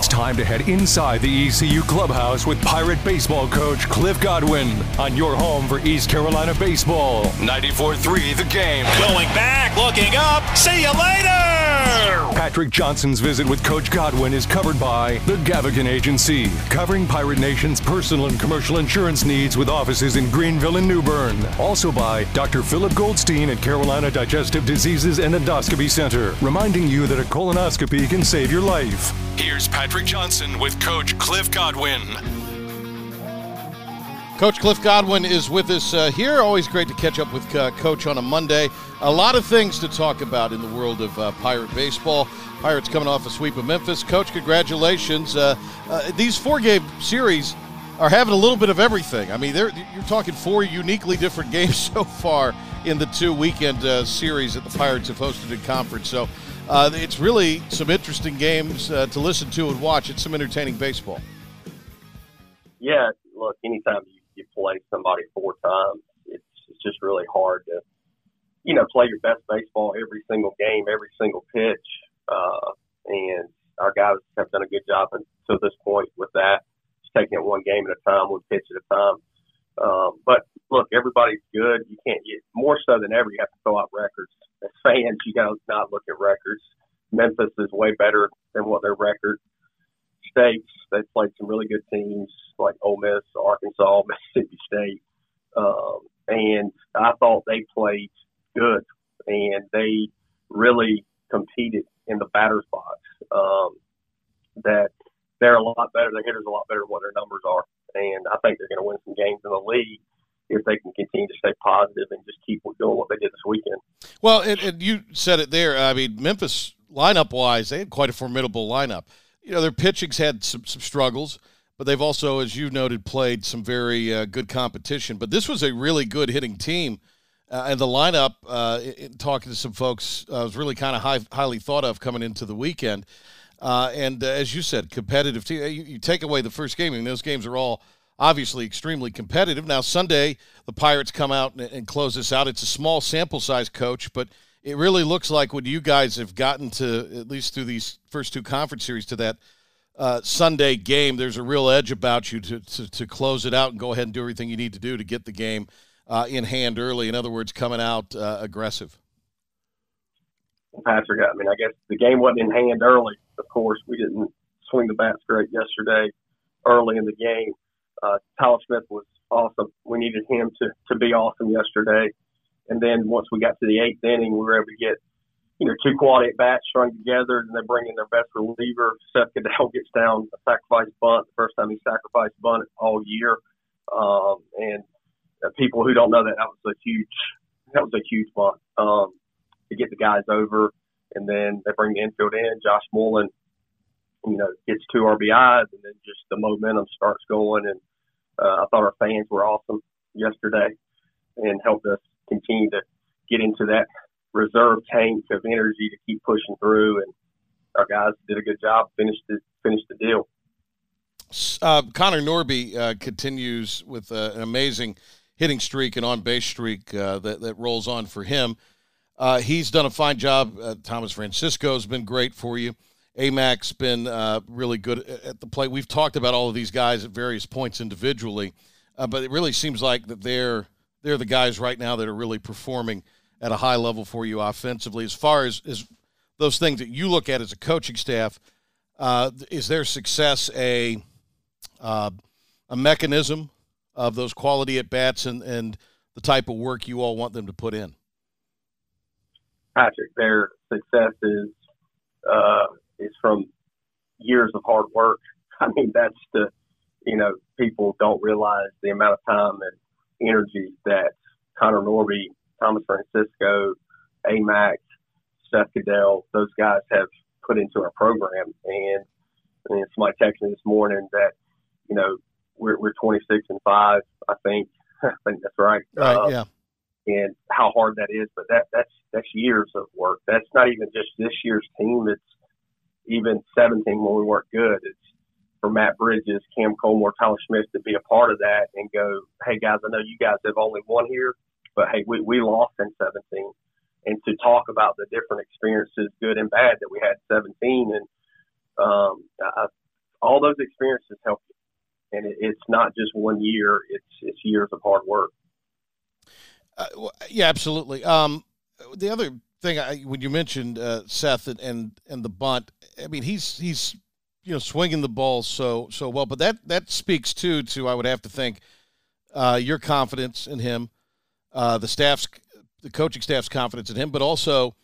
It's time to head inside the ECU clubhouse with Pirate baseball coach Cliff Godwin on your home for East Carolina baseball. 94-3 the game. Going back, looking up. See you later. Patrick Johnson's visit with Coach Godwin is covered by the Gavigan Agency, covering Pirate Nation's personal and commercial insurance needs with offices in Greenville and New Bern. Also by Dr. Philip Goldstein at Carolina Digestive Diseases and Endoscopy Center, reminding you that a colonoscopy can save your life. Here's Patrick Johnson with Coach Cliff Godwin. Coach Cliff Godwin is with us uh, here. Always great to catch up with uh, Coach on a Monday. A lot of things to talk about in the world of uh, Pirate baseball. Pirates coming off a sweep of Memphis. Coach, congratulations. Uh, uh, these four game series are having a little bit of everything. I mean, you're talking four uniquely different games so far in the two weekend uh, series that the Pirates have hosted in conference. So it's really some interesting games to listen to and watch. It's some entertaining baseball. Yeah, look, anytime you, you play somebody four times, it's, it's just really hard to, you know, play your best baseball every single game, every single pitch. Uh, and our guys have done a good job until this point with that, just taking it one game at a time, one pitch at a time. Um, but look, everybody's good. You can't get more so than ever. You have to fill out records. As fans, you got to not look at records. Memphis is way better than what their record states. They've played some really good teams like Ole Miss, Arkansas, Mississippi State, um, and I thought they played good and they really competed in the batter's box. Um, that they're a lot better. Their hitters a lot better than what their numbers are, and I think they're going to win some games in the league if they can continue to stay positive and just keep doing what they did this weekend. Well, and, and you said it there. I mean, Memphis lineup wise, they had quite a formidable lineup. You know, their pitching's had some, some struggles, but they've also, as you noted, played some very uh, good competition. But this was a really good hitting team. Uh, and the lineup, uh, in, talking to some folks, uh, was really kind of high, highly thought of coming into the weekend. Uh, and uh, as you said, competitive team. You, you, take away the first game, I mean, those games are all obviously extremely competitive. Now, Sunday, the Pirates come out and, and close this out. It's a small sample size, coach, but it really looks like when you guys have gotten to, at least through these first two conference series, to that uh, Sunday game, there's a real edge about you to, to, to, close it out and go ahead and do everything you need to do to get the game uh, in hand early. In other words, coming out uh, aggressive. Patrick, I mean, I guess the game wasn't in hand early. Of course, we didn't swing the bats great yesterday early in the game. Uh, Tyler Smith was awesome. We needed him to, to be awesome yesterday. And then once we got to the eighth inning, we were able to get, you know, two quality at bats strung together, and they bring in their best reliever. Seth Caddell gets down a sacrifice bunt, the first time he sacrificed bunt all year. Um, and uh, people who don't know that, that was a huge, that was a huge bunt um, to get the guys over. And then they bring the infield in. Josh Moylan, you know, gets two RBIs, and then just the momentum starts going. And uh, I thought our fans were awesome yesterday and helped us continue to get into that reserve tank of energy to keep pushing through. And our guys did a good job, finished the finished the deal. Uh, Connor Norby uh, continues with uh, an amazing hitting streak and on base streak uh, that, that rolls on for him. Uh, he's done a fine job. Uh, Thomas Francisco has been great for you. Amac's been really good at the plate. We've talked about all of these guys at various points individually, but it really seems like that they're they're the guys right now that are really performing at a high level for you offensively. As far as, as those things that you look at as a coaching staff, uh, is their success a uh, a mechanism of those quality at bats and, and the type of work you all want them to put in? Patrick, their success is uh, is from years of hard work. I mean, that's the you know people don't realize the amount of time and energy that Connor Norby, Thomas Francisco, AMAC, Seth Caddell, those guys have put into our program. And, and somebody texted me this morning that, you know, we're, we're 26 and 5, I think. I think that's right. Right, uh, yeah. And how hard that is, but that that's that's years of work. That's not even just this year's team. It's even 17 when we weren't good. It's for Matt Bridges, Cam Colmore, Tyler Smith to be a part of that and go, hey guys, I know you guys have only won here, but hey, we, we lost in 17. And to talk about the different experiences, good and bad, that we had 17. And um, I, all those experiences help you, and it, it's not just one year; it's it's years of hard work. Uh, yeah, absolutely. Um, the other thing, I, when you mentioned uh, Seth and, and and the bunt, I mean he's he's you know swinging the ball so so well, but that that speaks too to I would have to think uh, your confidence in him, uh, the staff's the coaching staff's confidence in him, but also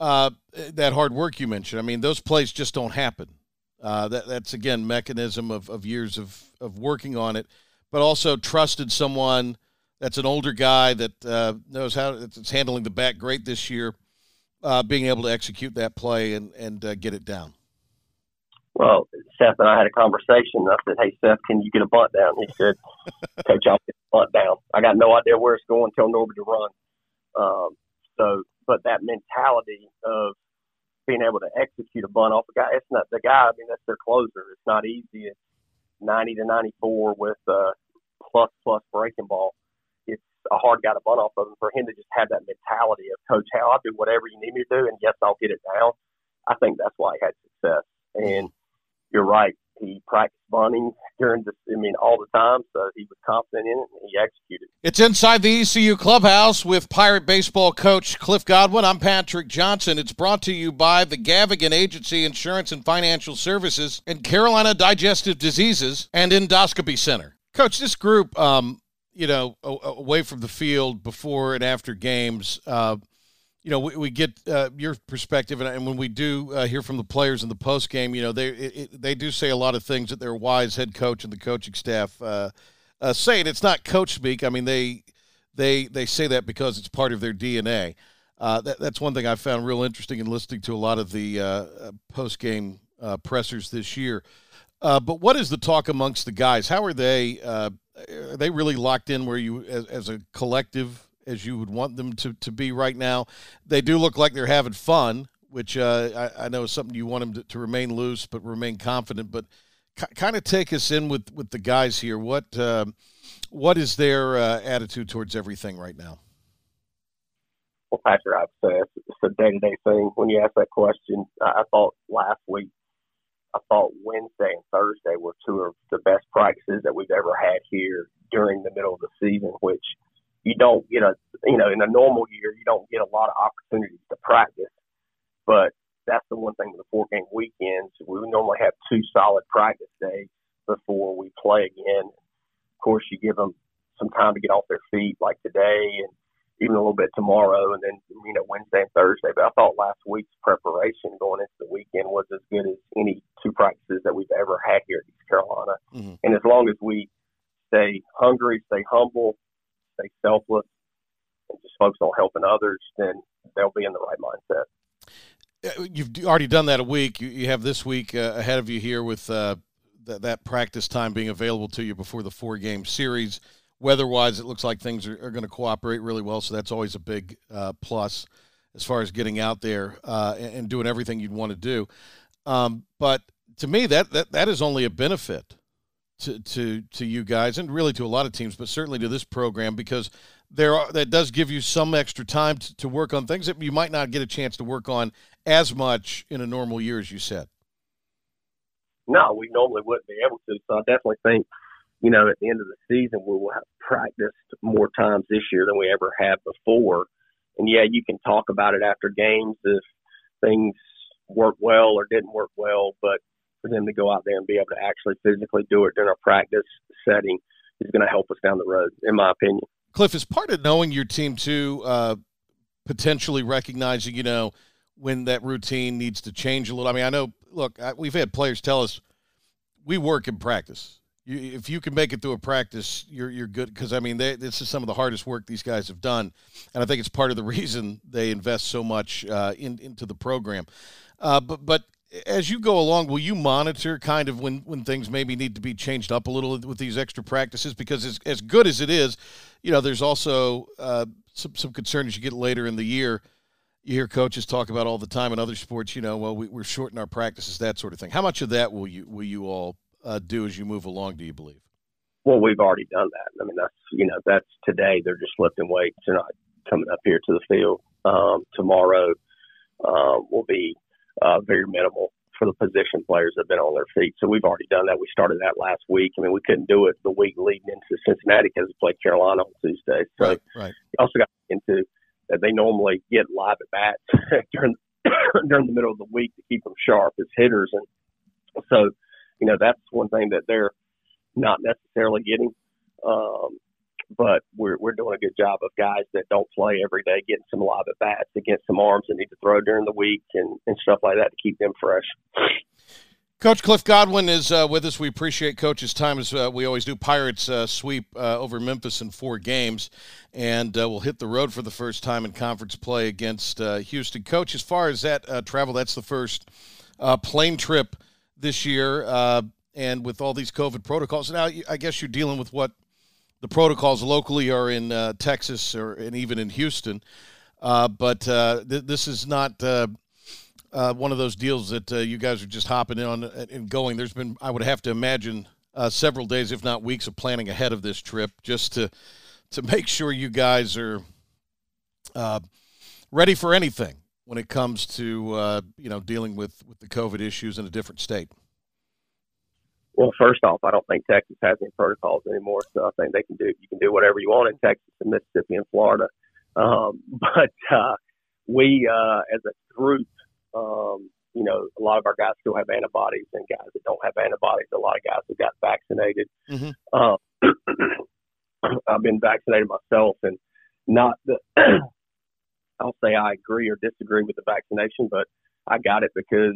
uh, that hard work you mentioned. I mean, those plays just don't happen. Uh, that, that's again mechanism of, of years of, of working on it, but also trusted someone that's an older guy that uh, knows how it's handling the bat great this year, uh, being able to execute that play and and get it down. Well, Seth and I had a conversation. I said, "Hey, Seth, can you get a bunt down?" He said, "Coach, I'll get a bunt down. I got no idea where it's going. Tell Norbert to run." Um, so, but that mentality of being able to execute a bunt off a guy, it's not the guy. I mean, that's their closer. It's not easy. It's 90 to 94 with a plus plus breaking ball. It's a hard guy to bunt off of, and for him to just have that mentality of Coach Hal, I'll do whatever you need me to do, and yes, I'll get it down. I think that's why he had success. And you're right he practiced bunting during the, I mean, all the time. So he was confident in it and he executed. It's inside the ECU clubhouse with Pirate baseball coach Cliff Godwin. I'm Patrick Johnson. It's brought to you by the Gavigan Agency Insurance and Financial Services and Carolina Digestive Diseases and Endoscopy Center. Coach, this group, um, you know, away from the field before and after games, uh, you know, we, we get uh, your perspective, and, and, when we do uh, hear from the players in the post game, you know, they it, they do say a lot of things that their wise head coach and the coaching staff uh, uh, say, and it's not coach speak. I mean, they they they say that because it's part of their DNA. Uh, that, that's one thing I found real interesting in listening to a lot of the uh, post game pressers this year. but what is the talk amongst the guys? How are they? are they really locked in where you, as, as a collective? As you would want them to, to be right now. They do look like they're having fun, which uh, I, I, know is something you want them to, to remain loose but remain confident. But kind of take us in with, with the guys here. What uh, what is their uh, attitude towards everything right now? Well, Patrick, I'd say it's a day to day thing. When you ask that question, I thought last week, I thought Wednesday and Thursday were two of the best practices that we've ever had here during the middle of the season, which you don't get a you know in a normal year you don't get a lot of opportunities to practice, but that's the one thing with the four game weekends we normally have two solid practice days before we play again. Of course, you give them some time to get off their feet, like today, and even a little bit tomorrow, and then you know Wednesday and Thursday. But I thought last week's preparation going into the weekend was as good as any two practices that we've ever had here at East Carolina. Mm-hmm. And as long as we stay hungry, stay humble, stay selfless, and just focus on helping others, then they'll be in the right mindset. You've already done that a week. You, have this week uh, ahead of you here with uh, th- that practice time being available to you before the four game series. Weather wise, it looks like things are, are going to cooperate really well, so that's always a big uh, plus as far as getting out there uh, and, and, doing everything you'd want to do. Um, but to me, that, that that is only a benefit to, to to you guys and really to a lot of teams, but certainly to this program because there are, that does give you some extra time to, to work on things that you might not get a chance to work on as much in a normal year, as you said. No, we normally wouldn't be able to. So I definitely think, you know, at the end of the season, we will have practiced more times this year than we ever have before. And yeah, you can talk about it after games if things work well or didn't work well, but for them to go out there and be able to actually physically do it during a practice setting is going to help us down the road, in my opinion. Cliff, is part of knowing your team too, uh, potentially recognizing, you know, when that routine needs to change a little. I mean, I know. Look, we've had players tell us we work in practice. You, if you can make it through a practice, you're you're good. Because I mean, they, this is some of the hardest work these guys have done, and I think it's part of the reason they invest so much uh, in, into the program. Uh, but but as you go along, will you monitor kind of when, when things maybe need to be changed up a little with these extra practices? Because as, as good as it is, you know, there's also uh, some, some concern as you get later in the year. You hear coaches talk about all the time in other sports, you know, well, we, we're shorting our practices, that sort of thing. How much of that will you will you all uh, do as you move along? Do you believe? Well, we've already done that. I mean, that's you know, that's today. They're just lifting weights. They're not coming up here to the field. Um, tomorrow uh, will be uh, very minimal for the position players that have been on their feet. So we've already done that. We started that last week. I mean, we couldn't do it the week leading into Cincinnati because we played Carolina on Tuesday. So right, right. you also got into that they normally get live at bats during during the middle of the week to keep them sharp as hitters, and so you know that's one thing that they're not necessarily getting. Um, but we're we're doing a good job of guys that don't play every day getting some live at bats against some arms that need to throw during the week and, and stuff like that to keep them fresh. Coach Cliff Godwin is uh, with us. We appreciate Coach's time as uh, we always do. Pirates uh, sweep uh, over Memphis in four games, and uh, we'll hit the road for the first time in conference play against uh, Houston. Coach, as far as that travel, that's the first plane trip this year, and with all these COVID protocols. Now, I guess you're dealing with what the protocols locally are in uh, Texas or and even in Houston. Uh, but uh, th- this is not uh, uh, one of those deals that you guys are just hopping in on and going. There's been, I would have to imagine, several days, if not weeks, of planning ahead of this trip just to to make sure you guys are ready for anything when it comes to you know dealing with with the COVID issues in a different state. Well, first off, I don't think Texas has any protocols anymore, so I think they can do you can do whatever you want in Texas and Mississippi and Florida. Um, but uh, we, uh, as a group, um, you know, a lot of our guys still have antibodies, and guys that don't have antibodies, a lot of guys have got vaccinated. Mm-hmm. Uh, I've been vaccinated myself, and not the. I'll say I agree or disagree with the vaccination, but I got it because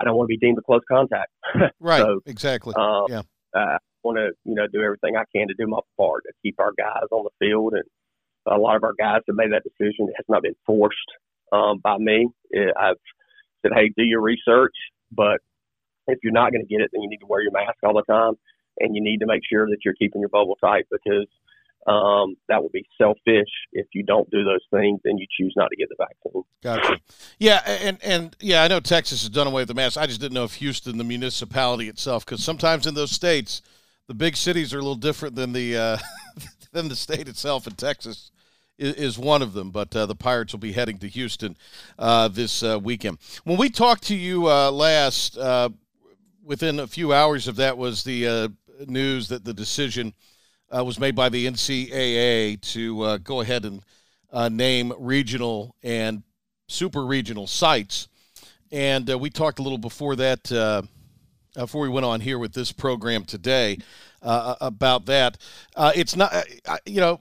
I don't want to be deemed a close contact. right. so, exactly. Um, yeah. I want to, you know, do everything I can to do my part to keep our guys on the field. And a lot of our guys have made that decision. It has not been forced um, by me. It, I've said, hey, do your research, but if you're not going to get it, then you need to wear your mask all the time, and you need to make sure that you're keeping your bubble tight because um, that would be selfish if you don't do those things and you choose not to get the vaccine. Gotcha. Yeah, and and yeah, I know Texas has done away with the mask. I just didn't know if Houston, the municipality itself, because sometimes in those states, the big cities are a little different than the uh, than the state itself. In Texas is, one of them, but uh, the Pirates will be heading to Houston uh, this uh, weekend. When we talked to you uh, last, uh, within a few hours of that was the news that the decision uh, was made by the NCAA to uh, go ahead and uh, name regional and super regional sites. And uh, we talked a little before that, uh, before we went on here with this program today, uh, about that. it's not, you know,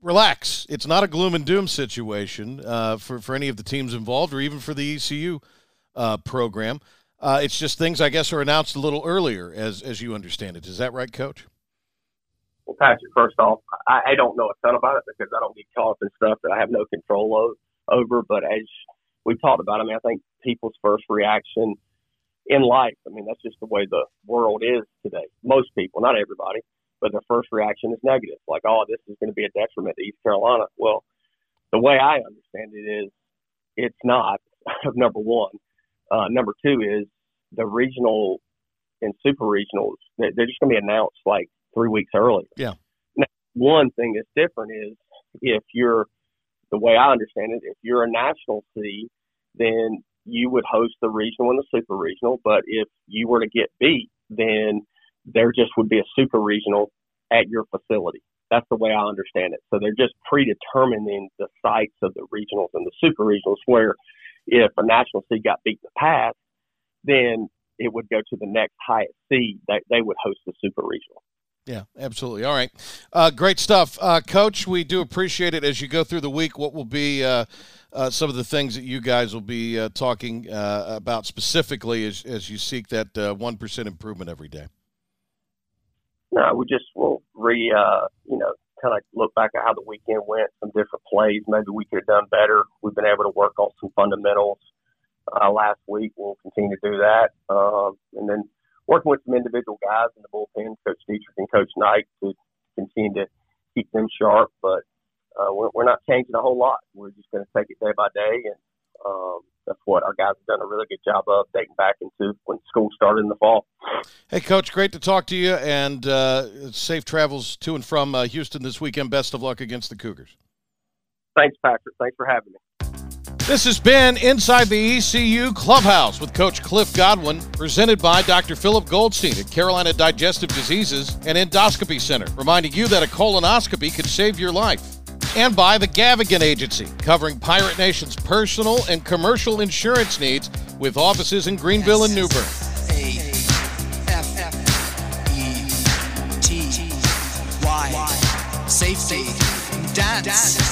relax. It's not a gloom and doom situation for, for any of the teams involved or even for the ECU program. it's just things, I guess, are announced a little earlier, as, as you understand it. Is that right, Coach? Well, Patrick, first off, I, I don't know a ton about it because I don't get caught up in stuff that I have no control of, over. But as we talked about, I mean, I think people's first reaction in life, I mean, that's just the way the world is today. Most people, not everybody, but their first reaction is negative, like, oh, this is going to be a detriment to East Carolina. Well, the way I understand it is it's not, number one. Uh, number two is the regional and super regionals, they're just going to be announced like three weeks earlier. Yeah. Now, one thing that's different is if you're the way I understand it, if you're a national seed, then you would host the regional and the super regional. But if you were to get beat, then there just would be a super regional at your facility. That's the way I understand it. So they're just predetermining the sites of the regionals and the super regionals where if a national seed got beat in the past, then it would go to the next highest seed. They, they would host the super regional. Yeah, absolutely. All right. Uh, great stuff. Uh, Coach, we do appreciate it as you go through the week. What will be uh, uh some of the things that you guys will be uh, talking uh, about specifically as, as you seek that 1% improvement every day? No, we just will re, you know, kind of look back at how the weekend went, some different plays. Maybe we could have done better. We've been able to work on some fundamentals last week. We'll continue to do that. Um, and then working with some individual guys in the bullpen, Coach Dietrich and Coach Knight, to continue to keep them sharp. But uh, we're, we're not changing a whole lot. We're just going to take it day by day, and um, that's what our guys have done a really good job of dating back into when school started in the fall. Hey, Coach, great to talk to you, and uh, safe travels to and from uh, Houston this weekend. Best of luck against the Cougars. Thanks, Patrick. Thanks for having me. This has been Inside the ECU Clubhouse with Coach Cliff Godwin, presented by Dr. Philip Goldstein at Carolina Digestive Diseases and Endoscopy Center, reminding you that a colonoscopy could save your life. And by the Gavigan Agency, covering Pirate Nation's personal and commercial insurance needs with offices in Greenville and New Bern. Safety. Dance.